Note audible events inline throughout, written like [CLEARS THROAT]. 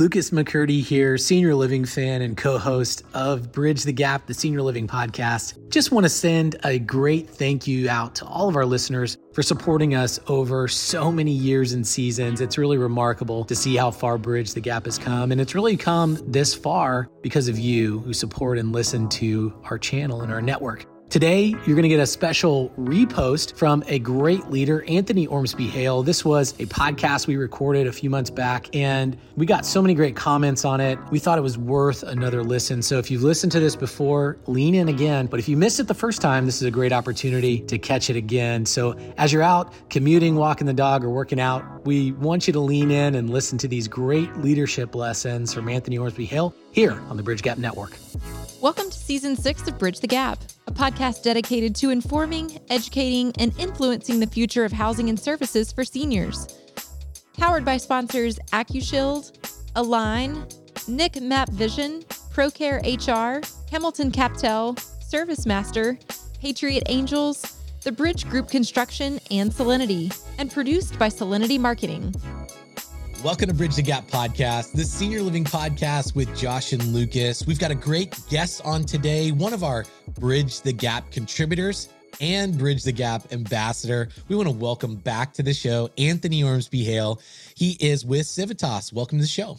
Lucas McCurdy here, senior living fan and co host of Bridge the Gap, the senior living podcast. Just want to send a great thank you out to all of our listeners for supporting us over so many years and seasons. It's really remarkable to see how far Bridge the Gap has come. And it's really come this far because of you who support and listen to our channel and our network. Today, you're going to get a special repost from a great leader, Anthony Ormsbee-Hale. This was a podcast we recorded a few months back, and we got so many great comments on it. We thought it was worth another listen. So if you've listened to this before, lean in again. But if you missed it the first time, this is a great opportunity to catch it again. So as you're out commuting, walking the dog, or working out, we want you to lean in and listen to these great leadership lessons from Anthony Ormsbee-Hale here on the Bridge Gap Network. Welcome to season six of Bridge the Gap, a podcast dedicated to informing, educating, and influencing the future of housing and services for seniors. Powered by sponsors AccuShield, Aline, NIC MAP Vision, ProCare HR, Hamilton CapTel, ServiceMaster, Patriot Angels, The Bridge Group Construction, and Solinity, and produced by Solinity Marketing. Welcome to Bridge the Gap podcast, the senior living podcast with Josh and Lucas. We've got a great guest on today, one of our Bridge the Gap contributors and Bridge the Gap ambassador. We want to welcome back to the show Anthony Ormsbee-Hale. He is with Civitas. Welcome to the show.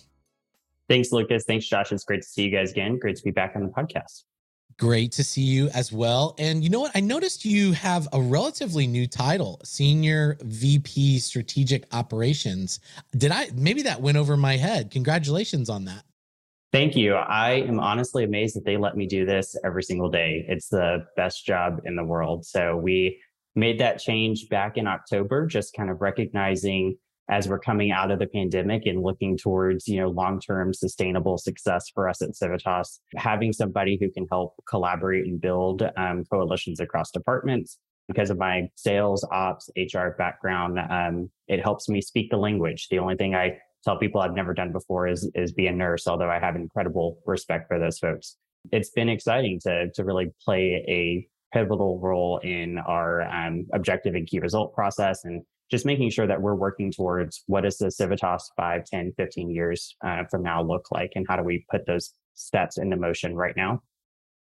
Thanks, Lucas. Thanks, Josh. It's great to see you guys again. Great to be back on the podcast. Great to see you as well. And you know what? I noticed you have a relatively new title, Senior VP Strategic Operations. Did I, maybe that went over my head. Congratulations on that. Thank you. I am honestly amazed that they let me do this every single day. It's the best job in the world. So we made that change back in October, just kind of recognizing as we're coming out of the pandemic and looking towards you know long-term sustainable success for us at civitas having somebody who can help collaborate and build um, coalitions across departments. Because of my sales ops hr background um, it helps me speak the language. The only thing i tell people i've never done before is is be a nurse although i have incredible respect for those folks. It's been exciting to to really play a pivotal role in our um, objective and key result process and just making sure that we're working towards what does the Civitas 5, 10, 15 years uh, from now look like and how do we put those steps into motion right now?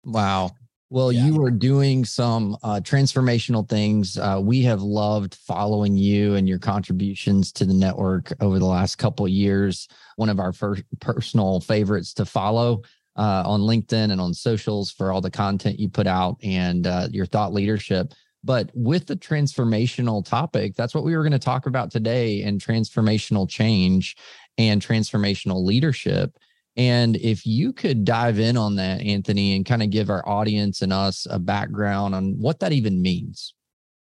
Wow. Well, yeah. you are doing some uh, transformational things. Uh, we have loved following you and your contributions to the network over the last couple years. One of our first personal favorites to follow uh, on LinkedIn and on socials for all the content you put out and uh, your thought leadership. But with the transformational topic, that's what we were going to talk about today and transformational change and transformational leadership. And if you could dive in on that, Anthony, and kind of give our audience and us a background on what that even means.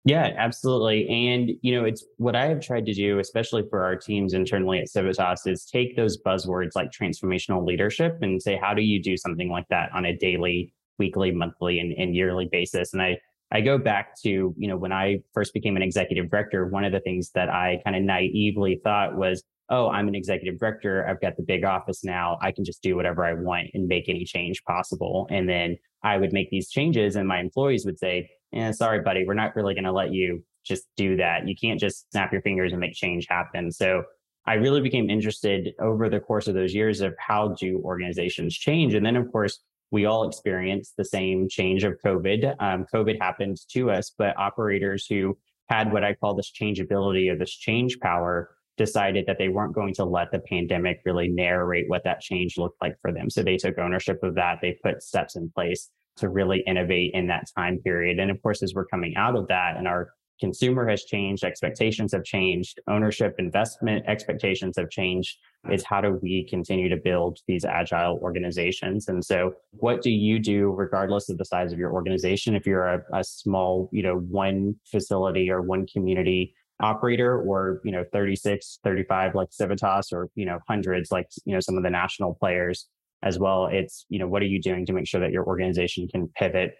Yeah, absolutely. And, you know, it's what I have tried to do, especially for our teams internally at Civitas, is take those buzzwords like transformational leadership and say, how do you do something like that on a daily, weekly, monthly, and, and yearly basis? And I I go back to, you know, when I first became an executive director, one of the things that I kind of naively thought was, oh, I'm an executive director. I've got the big office now. I can just do whatever I want and make any change possible. And then I would make these changes, and my employees would say, eh, sorry, buddy, we're not really going to let you just do that. You can't just snap your fingers and make change happen. So I really became interested over the course of those years of how do organizations change. And then, of course, we all experienced the same change of COVID. Um, COVID happened to us, but operators who had what I call this changeability or this change power decided that they weren't going to let the pandemic really narrate what that change looked like for them. So they took ownership of that. They put steps in place to really innovate in that time period. And of course, as we're coming out of that and our consumer has changed, expectations have changed, ownership, investment expectations have changed. Is how do we continue to build these agile organizations? And so, what do you do, regardless of the size of your organization? If you're a, a small, you know, one facility or one community operator, or you know, 36, 35 like Civitas, or you know, hundreds like you know some of the national players as well. It's you know, what are you doing to make sure that your organization can pivot?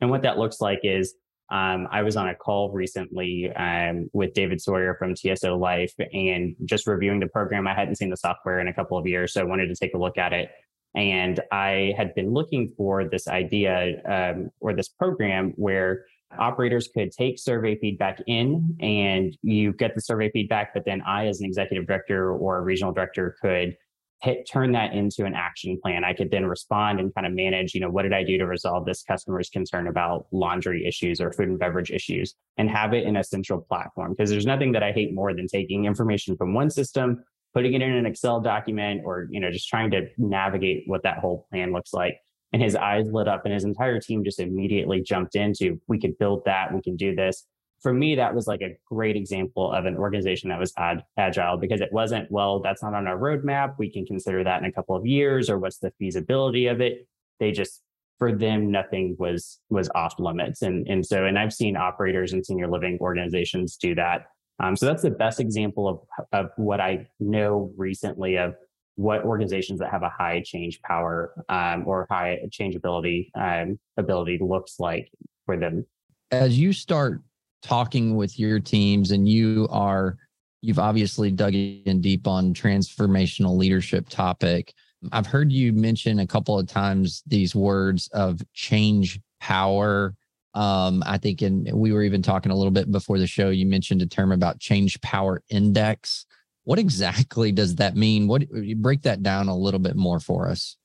And what that looks like is um, I was on a call recently um, with David Sawyer from TSO Life and just reviewing the program. I hadn't seen the software in a couple of years, so I wanted to take a look at it. And I had been looking for this idea um, or this program where operators could take survey feedback in and you get the survey feedback, but then I, as an executive director or a regional director, could hit, turn that into an action plan. I could then respond and kind of manage, you know, what did I do to resolve this customer's concern about laundry issues or food and beverage issues and have it in a central platform. Because there's nothing that I hate more than taking information from one system, putting it in an Excel document or, you know, just trying to navigate what that whole plan looks like. And his eyes lit up and his entire team just immediately jumped into, we could build that, we can do this for me, that was like a great example of an organization that was ad- agile because it wasn't, well, that's not on our roadmap. We can consider that in a couple of years, or what's the feasibility of it. They just, for them, nothing was was off limits, and and so, and I've seen operators and senior living organizations do that. Um, so that's the best example of of what I know recently of what organizations that have a high change power um, or high changeability um, ability looks like for them. As you start talking with your teams and you are you've obviously dug in deep on transformational leadership topic. I've heard you mention a couple of times these words of change power. Um, i think and we were even talking a little bit before the show you mentioned a term about change power index. What exactly does that mean? What break that down a little bit more for us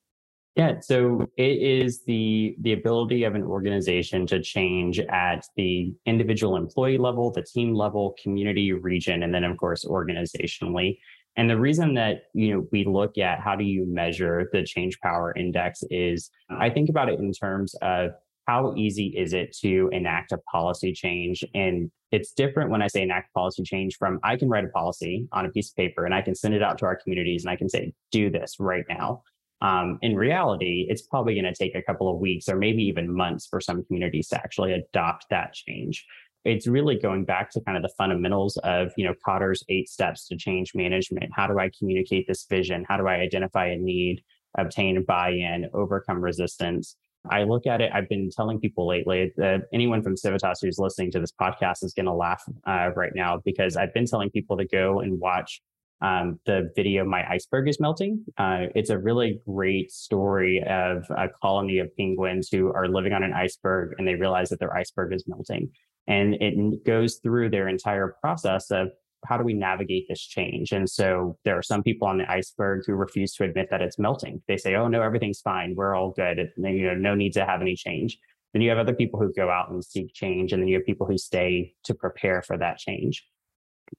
yeah, so it is the the ability of an organization to change at the individual employee level, the team level, community, region, and then of course organizationally. And the reason that you know we look at how do you measure the change power index is I think about it in terms of how easy is it to enact a policy change and it's different when I say enact policy change from I can write a policy on a piece of paper and I can send it out to our communities and I can say, do this right now. Um, in reality, it's probably going to take a couple of weeks or maybe even months for some communities to actually adopt that change. It's really going back to kind of the fundamentals of, you know, Kotter's eight steps to change management. How do I communicate this vision? How do I identify a need, obtain buy-in, overcome resistance? I look at it, I've been telling people lately that anyone from Civitas who's listening to this podcast is going to laugh uh, right now because I've been telling people to go and watch um, the video "My Iceberg is Melting." Uh, it's a really great story of a colony of penguins who are living on an iceberg, and they realize that their iceberg is melting, and it goes through their entire process of how do we navigate this change? And so there are some people on the iceberg who refuse to admit that it's melting. They say, "Oh no, everything's fine. We're all good. you know, no need to have any change." Then you have other people who go out and seek change, and then you have people who stay to prepare for that change.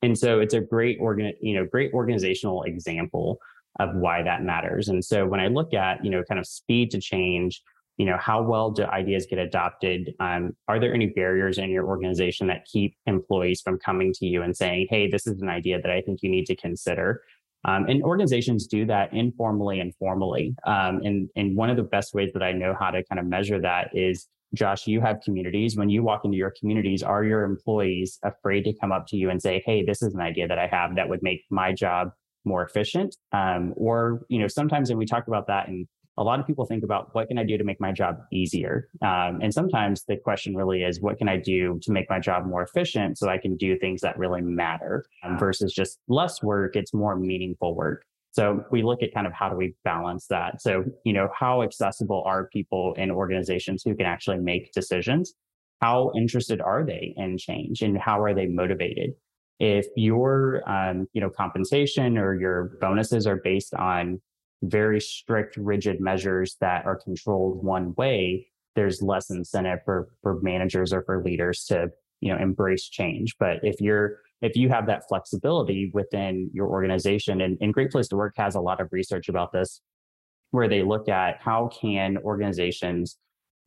And so it's a great organ, you know, great organizational example of why that matters. And so when I look at, you know, kind of speed to change, you know, how well do ideas get adopted? Um, are there any barriers in your organization that keep employees from coming to you and saying, hey, this is an idea that I think you need to consider? Um, and organizations do that informally and formally. Um, and, and one of the best ways that I know how to kind of measure that is Josh, you have communities. When you walk into your communities, are your employees afraid to come up to you and say, "Hey, this is an idea that I have that would make my job more efficient"? Um, or you know, sometimes, and we talk about that, and a lot of people think about what can I do to make my job easier. Um, and sometimes the question really is, what can I do to make my job more efficient so I can do things that really matter um, versus just less work? It's more meaningful work. So we look at kind of how do we balance that. So, you know, how accessible are people in organizations who can actually make decisions? How interested are they in change and how are they motivated? If your, um, you know, compensation or your bonuses are based on very strict, rigid measures that are controlled one way, there's less incentive for for managers or for leaders to, you know, embrace change. But if you're if you have that flexibility within your organization and, and great place to work has a lot of research about this where they look at how can organizations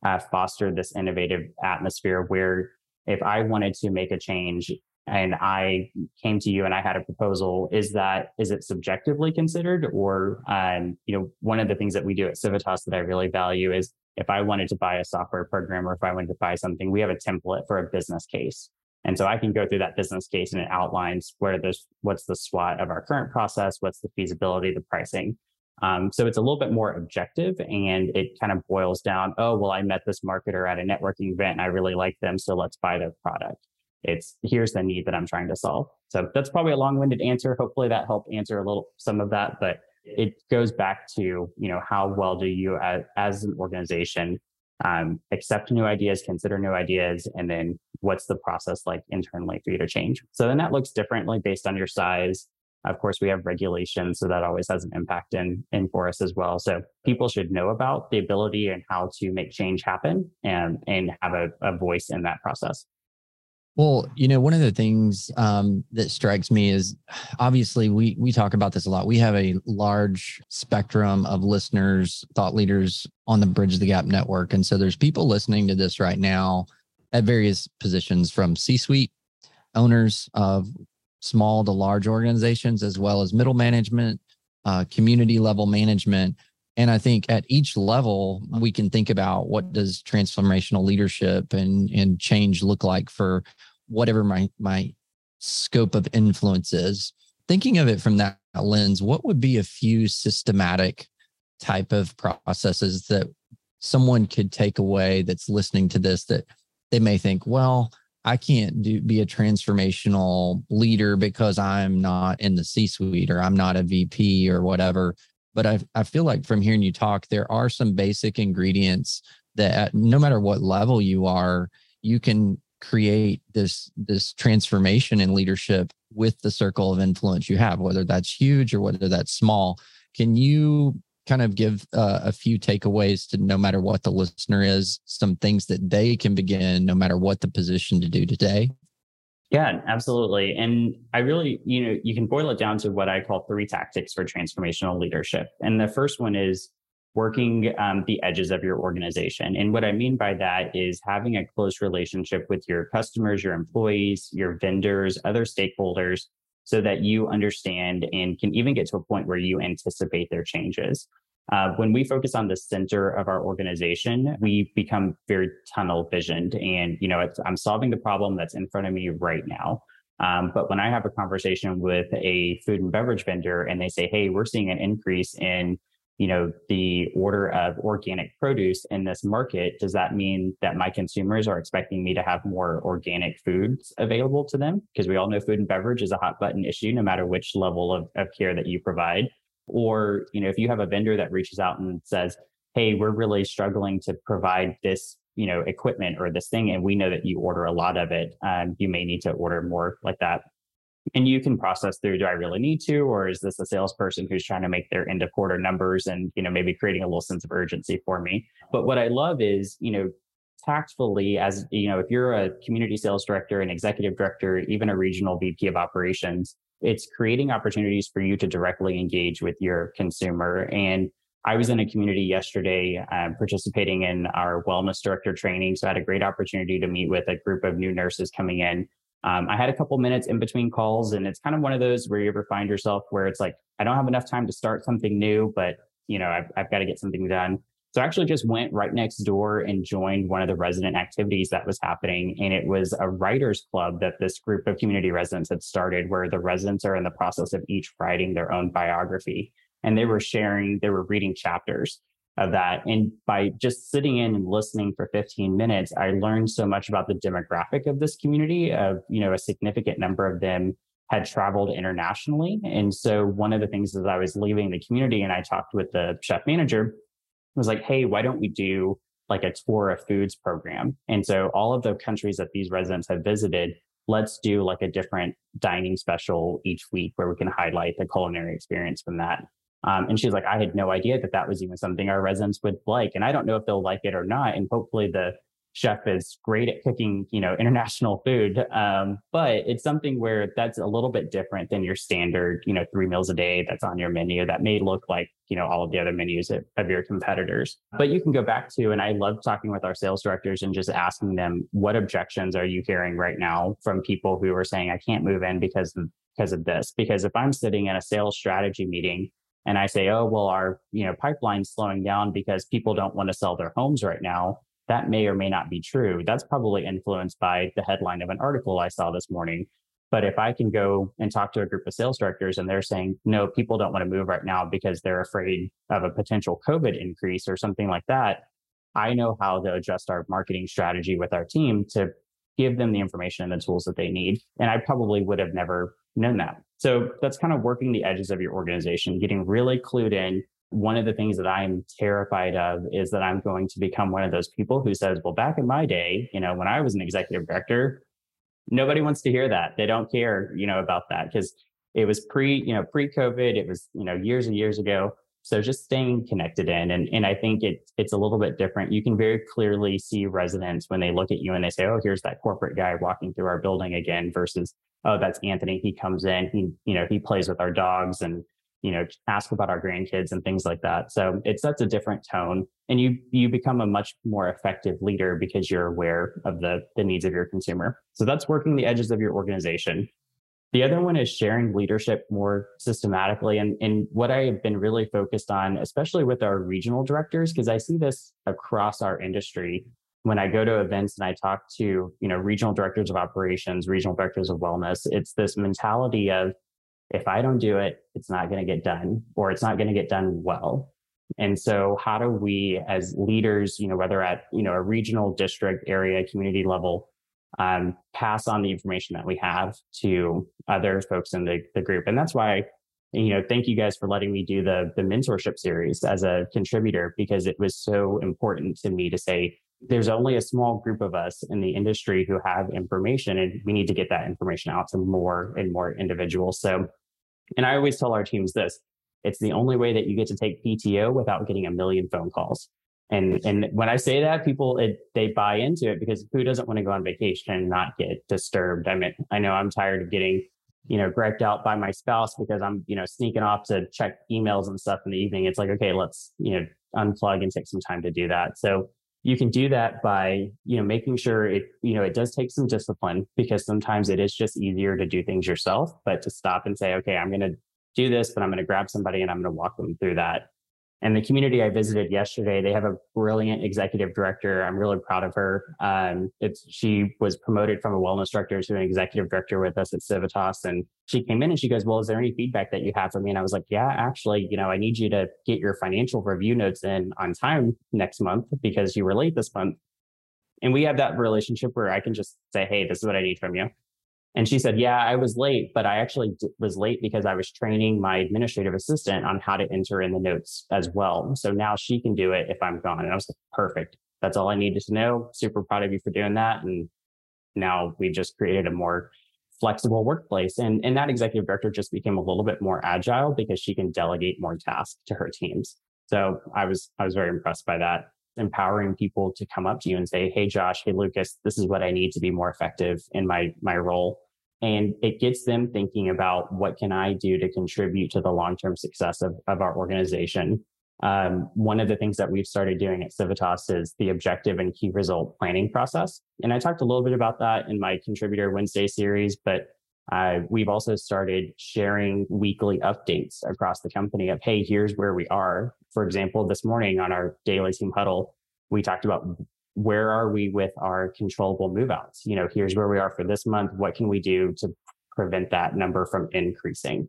uh, foster this innovative atmosphere where if i wanted to make a change and i came to you and i had a proposal is that is it subjectively considered or um, you know one of the things that we do at civitas that i really value is if i wanted to buy a software program or if i wanted to buy something we have a template for a business case and so I can go through that business case and it outlines where there's what's the SWOT of our current process, what's the feasibility, the pricing. Um, so it's a little bit more objective and it kind of boils down, oh, well, I met this marketer at a networking event and I really like them. So let's buy their product. It's here's the need that I'm trying to solve. So that's probably a long-winded answer. Hopefully that helped answer a little some of that, but it goes back to, you know, how well do you as, as an organization um, accept new ideas, consider new ideas, and then what's the process like internally for you to change? So then that looks differently based on your size, Of course, we have regulations, so that always has an impact in, in for us as well. So people should know about the ability and how to make change happen and, and have a, a voice in that process. Well, you know, one of the things um, that strikes me is obviously we we talk about this a lot. We have a large spectrum of listeners, thought leaders on the Bridge the Gap network, and so there's people listening to this right now at various positions, from C-suite owners of small to large organizations, as well as middle management, uh, community level management, and I think at each level, we can think about what does transformational leadership and, and change look like for whatever my, my scope of influence is. Thinking of it from that lens, what would be a few systematic type of processes that someone could take away that's listening to this that they may think, well, I can't do be a transformational leader because I'm not in the C suite or I'm not a VP or whatever. But I, I feel like from hearing you talk, there are some basic ingredients that no matter what level you are, you can create this this transformation in leadership with the circle of influence you have, whether that's huge or whether that's small. Can you kind of give uh, a few takeaways to no matter what the listener is, some things that they can begin no matter what the position to do today? Yeah, absolutely. And I really, you know, you can boil it down to what I call three tactics for transformational leadership. And the first one is working um, the edges of your organization. And what I mean by that is having a close relationship with your customers, your employees, your vendors, other stakeholders, so that you understand and can even get to a point where you anticipate their changes. Uh, when we focus on the center of our organization, we become very tunnel visioned. And, you know, I'm solving the problem that's in front of me right now. Um, but when I have a conversation with a food and beverage vendor and they say, hey, we're seeing an increase in you know the order of organic produce in this market does that mean that my consumers are expecting me to have more organic foods available to them because we all know food and beverage is a hot button issue no matter which level of, of care that you provide or, you know, if you have a vendor that reaches out and says, hey, we're really struggling to provide this, you know, equipment or this thing, and we know that you order a lot of it, um, you may need to order more like that. And you can process through, do I really need to, or is this a salesperson who's trying to make their end of quarter numbers and, you know, maybe creating a little sense of urgency for me? But what I love is, you know, tactfully as you know if you're a community sales director an executive director even a regional vp of operations it's creating opportunities for you to directly engage with your consumer. And I was in a community yesterday uh, participating in our wellness director training. So I had a great opportunity to meet with a group of new nurses coming in. Um, I had a couple minutes in between calls, and it's kind of one of those where you ever find yourself where it's like, I don't have enough time to start something new, but you know, I've, I've got to get something done. So I actually just went right next door and joined one of the resident activities that was happening. And it was a writers club that this group of community residents had started where the residents are in the process of each writing their own biography. And they were sharing, they were reading chapters of that. And by just sitting in and listening for 15 minutes, I learned so much about the demographic of this community of, you know, a significant number of them had traveled internationally. And so one of the things as I was leaving the community and I talked with the chef manager, was like, hey, why don't we do like a tour of foods program? And so all of the countries that these residents have visited, let's do like a different dining special each week where we can highlight the culinary experience from that. Um, and she's like, I had no idea that that was even something our residents would like. And I don't know if they'll like it or not. And hopefully the chef is great at cooking, you know, [LAUGHS] international food. Um, but it's something where that's a little bit different than your standard, you know, three meals a day that's on your menu that may look like, you know, all of the other menus of, of your competitors. But you can go back to, and I love talking with our sales directors and just asking them, what objections are you hearing right now from people who are saying, I can't move in because because of this? Because if I'm sitting in a sales strategy meeting and I say, oh, well, our, you know, pipeline's slowing down because people don't want to sell their homes right now that may or may not be true. That's probably influenced by the headline of an article I saw this morning. But if I can go and talk to a group of sales directors and they're saying, no, people don't want to move right now because they're afraid of a potential COVID increase or something like that, I know how to adjust our marketing strategy with our team to give them the information and the tools that they need. And I probably would have never known that. So that's kind of working the edges of your organization, getting really clued in one of the things that I'm terrified of is that I'm going to become one of those people who says, well, back in my day, you know, when I was an executive director, nobody wants to hear that. They don't care, you know, about that because it was pre, you know, pre-COVID. It was, you know, years and years ago. So just staying connected in, and and I think it it's a little bit different. You can very clearly see residents when they look at you and they say, "Oh, here's that corporate guy walking through our building again," versus, "Oh, that's Anthony. He comes in. He you know he plays with our dogs and you know ask about our grandkids and things like that." So it sets a different tone, and you you become a much more effective leader because you're aware of the the needs of your consumer. So that's working the edges of your organization. The other one is sharing leadership more systematically. And, and what I have been really focused on, especially with our regional directors, because I see this across our industry. When I go to events and I talk to, you know, regional directors of operations, regional directors of wellness, it's this mentality of if I don't do it, it's not going to get done or it's not going to get done well. And so how do we as leaders, you know, whether at, you know, a regional district area, community level, um, pass on the information that we have to other folks in the, the group. And that's why, you know, thank you guys for letting me do the, the mentorship series as a contributor, because it was so important to me to say, there's only a small group of us in the industry who have information and we need to get that information out to more and more individuals. So, and I always tell our teams this, it's the only way that you get to take PTO without getting a million phone calls. And and when I say that, people it, they buy into it because who doesn't want to go on vacation and not get disturbed? I mean, I know I'm tired of getting, you know, griped out by my spouse because I'm, you know, sneaking off to check emails and stuff in the evening. It's like, okay, let's, you know, unplug and take some time to do that. So you can do that by, you know, making sure it, you know, it does take some discipline because sometimes it is just easier to do things yourself, but to stop and say, okay, I'm going to do this, but I'm going to grab somebody and I'm going to walk them through that and the community I visited yesterday, they have a brilliant executive director. I'm really proud of her. Um, it's she was promoted from a wellness director to an executive director with us at Civitas, and she came in and she goes, "Well, is there any feedback that you have for me?" And I was like, "Yeah, actually, you know, I need you to get your financial review notes in on time next month because you were late this month." And we have that relationship where I can just say, "Hey, this is what I need from you." And she said, Yeah, I was late, but I actually d- was late because I was training my administrative assistant on how to enter in the notes as well. So now she can do it if I'm gone. And I was like, Perfect. That's all I needed to know. Super proud of you for doing that. And now we just created a more flexible workplace. And, and that executive director just became a little bit more agile because she can delegate more tasks to her teams. So I was I was very impressed by that empowering people to come up to you and say, Hey, Josh, hey, Lucas, this is what I need to be more effective in my, my role. And it gets them thinking about what can I do to contribute to the long-term success of, of our organization. Um, one of the things that we've started doing at Civitas is the objective and key result planning process. And I talked a little bit about that in my contributor Wednesday series, but uh, we've also started sharing weekly updates across the company of, hey, here's where we are. For example, this morning on our daily team huddle, we talked about where are we with our controllable move outs? You know, here's where we are for this month. What can we do to prevent that number from increasing?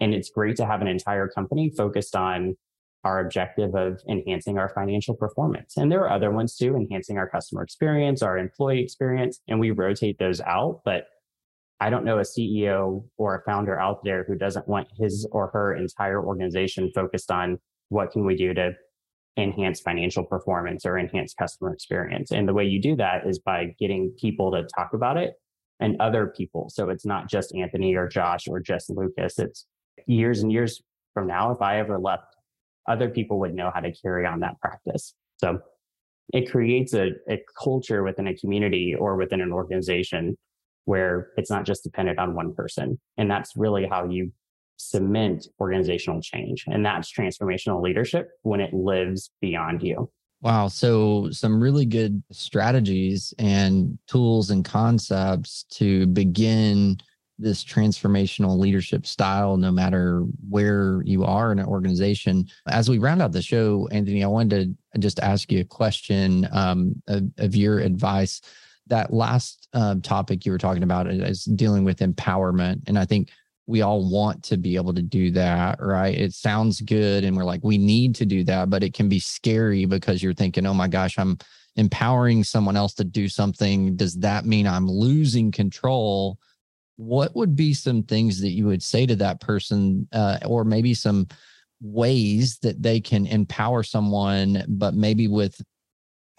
And it's great to have an entire company focused on our objective of enhancing our financial performance. And there are other ones too, enhancing our customer experience, our employee experience, and we rotate those out. But I don't know a CEO or a founder out there who doesn't want his or her entire organization focused on what can we do to enhance financial performance or enhance customer experience. And the way you do that is by getting people to talk about it and other people. So it's not just Anthony or Josh or just Lucas. It's years and years from now, if I ever left, other people would know how to carry on that practice. So it creates a, a culture within a community or within an organization where it's not just dependent on one person. And that's really how you cement organizational change. And that's transformational leadership when it lives beyond you. Wow. So, some really good strategies and tools and concepts to begin this transformational leadership style, no matter where you are in an organization. As we round out the show, Anthony, I wanted to just ask you a question um, of, of your advice that last uh, topic you were talking about is dealing with empowerment. And I think we all want to be able to do that, right? It sounds good. And we're like, we need to do that, but it can be scary because you're thinking, oh my gosh, I'm empowering someone else to do something. Does that mean I'm losing control? What would be some things that you would say to that person, uh, or maybe some ways that they can empower someone, but maybe with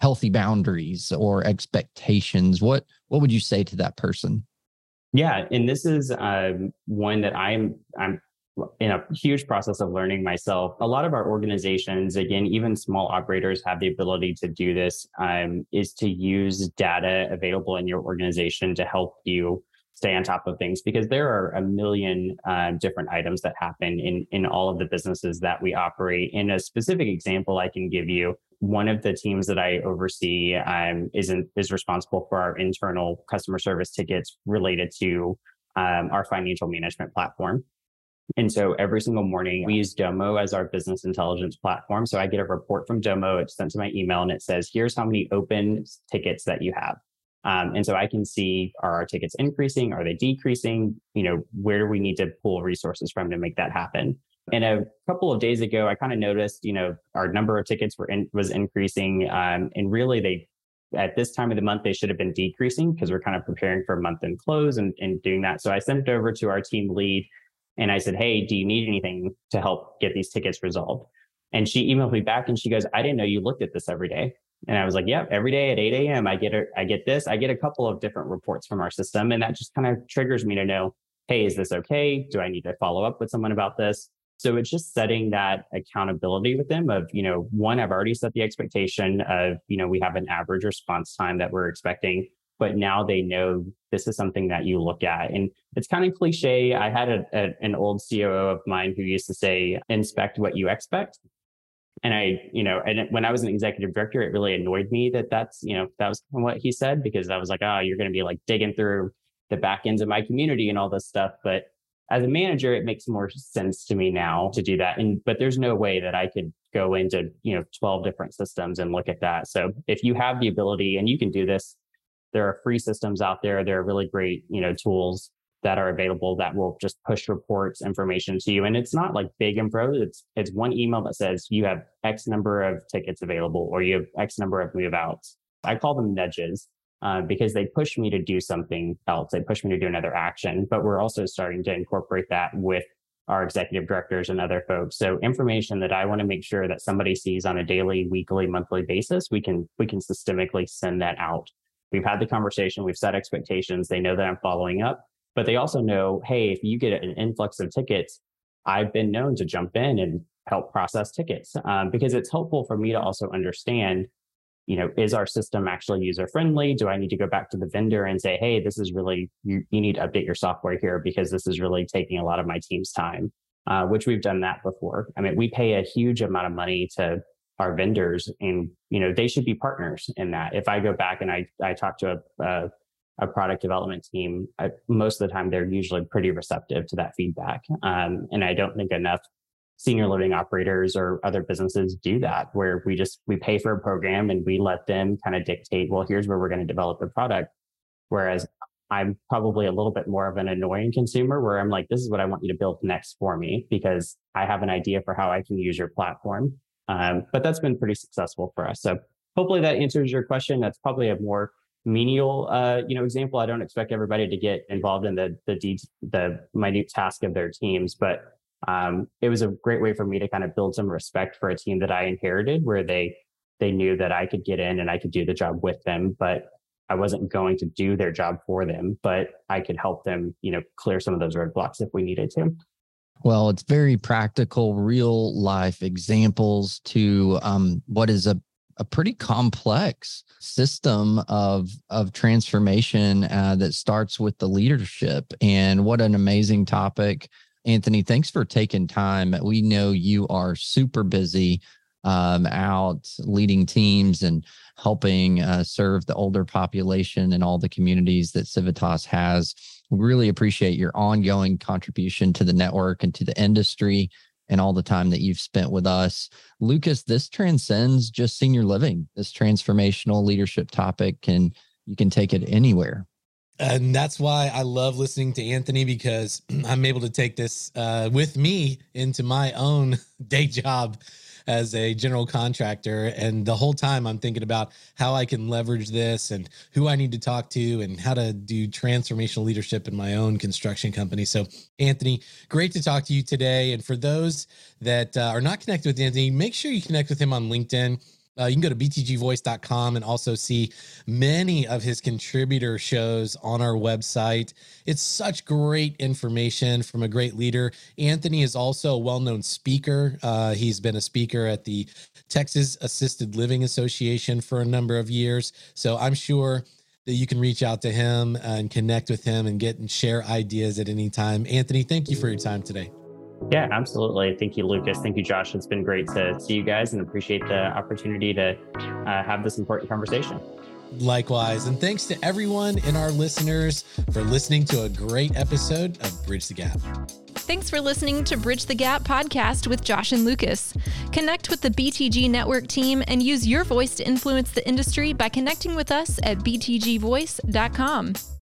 healthy boundaries or expectations what what would you say to that person Yeah, and this is um, one that I'm I'm in a huge process of learning myself. A lot of our organizations, again, even small operators, have the ability to do this. Um, is to use data available in your organization to help you stay on top of things because there are a million uh, different items that happen in in all of the businesses that we operate. In a specific example, I can give you one of the teams that I oversee um, is in, is responsible for our internal customer service tickets related to um, our financial management platform. And so every single morning we use Domo as our business intelligence platform. So I get a report from Domo, it's sent to my email and it says, here's how many open tickets that you have. Um, and so I can see are our tickets increasing? Are they decreasing? You know, where do we need to pull resources from to make that happen? And a couple of days ago, I kind of noticed, you know, our number of tickets were in, was increasing, um, and really they at this time of the month they should have been decreasing because we're kind of preparing for month end close and, and doing that. So I sent it over to our team lead, and I said, "Hey, do you need anything to help get these tickets resolved?" And she emailed me back and she goes, "I didn't know you looked at this every day." And I was like, "Yep, every day at 8 a.m. I get a, I get this. I get a couple of different reports from our system, and that just kind of triggers me to know, hey, is this okay? Do I need to follow up with someone about this?" So it's just setting that accountability with them of, you know, one, I've already set the expectation of, you know, we have an average response time that we're expecting, but now they know this is something that you look at. And it's kind of cliche. I had a, a, an old COO of mine who used to say, inspect what you expect. And I, you know, and when I was an executive director, it really annoyed me that that's, you know, that was what he said because I was like, oh, you're going to be like digging through the back ends of my community and all this stuff. But as a manager, it makes more sense to me now to do that. And but there's no way that I could go into you know 12 different systems and look at that. So if you have the ability and you can do this, there are free systems out there. There are really great you know tools that are available that will just push reports information to you. And it's not like big info. It's it's one email that says you have X number of tickets available or you have X number of move outs. I call them nudges uh, because they push me to do something else. They push me to do another action. But we're also starting to incorporate that with our executive directors and other folks. So information that I want to make sure that somebody sees on a daily, weekly, monthly basis, we can we can systemically send that out. We've had the conversation, we've set expectations. They know that I'm following up, but they also know, hey, if you get an influx of tickets, I've been known to jump in and help process tickets um, because it's helpful for me to also understand you know, is our system actually user friendly? Do I need to go back to the vendor and say, hey, this is really, you, you need to update your software here because this is really taking a lot of my team's time, uh, which we've done that before. I mean, we pay a huge amount of money to our vendors and, you know, they should be partners in that. If I go back and I, I talk to a, a, a product development team, I, most of the time they're usually pretty receptive to that feedback. Um, and I don't think enough senior living operators or other businesses do that where we just we pay for a program and we let them kind of dictate well here's where we're going to develop the product. Whereas i'm probably a little bit more of an annoying consumer where i'm like this is what i want you to build next for me because i have an idea for how i can use your platform. Um, but that's been pretty successful for us. So hopefully that answers your question. That's probably a more menial uh, you know example. I don't expect everybody to get involved in the the de- the minute task of their teams but um, it was a great way for me to kind of build some respect for a team that I inherited, where they they knew that I could get in and I could do the job with them, but I wasn't going to do their job for them, but I could help them, you know, clear some of those roadblocks if we needed to. Well, it's very practical, real life examples to um, what is a, a pretty complex system of of transformation uh, that starts with the leadership. And what an amazing topic Anthony, thanks for taking time. We know you are super busy um, out leading teams and helping uh, serve the older population and all the communities that Civitas has. We really appreciate your ongoing contribution to the network and to the industry and all the time that you've spent with us. Lucas, this transcends just senior living, this transformational leadership topic, and you can take it anywhere and that's why I love listening to Anthony because [CLEARS THROAT] I'm able to take this uh, with me into my own [LAUGHS] day job as a general contractor. And the whole time I'm thinking about how I can leverage this and who I need to talk to and how to do transformational leadership in my own construction company. So, Anthony, great to talk to you today. And for those that uh, are not connected with Anthony, make sure you connect with him on LinkedIn. Uh, you can go to btgvoice.com and also see many of his contributor shows on our website. It's such great information from a great leader. Anthony is also a well known speaker. Uh, he's been a speaker at the Texas Assisted Living Association for a number of years. So I'm sure that you can reach out to him and connect with him and get and share ideas at any time. Anthony, thank you for your time today. Yeah, absolutely. Thank you, Lucas. Thank you, Josh. It's been great to see you guys and appreciate the opportunity to uh, have this important conversation. Likewise. And thanks to everyone and our listeners for listening to a great episode of Bridge the Gap. Thanks for listening to Bridge the Gap podcast with Josh and Lucas. Connect with the BTG Network team and use your voice to influence the industry by connecting with us at btgvoice.com.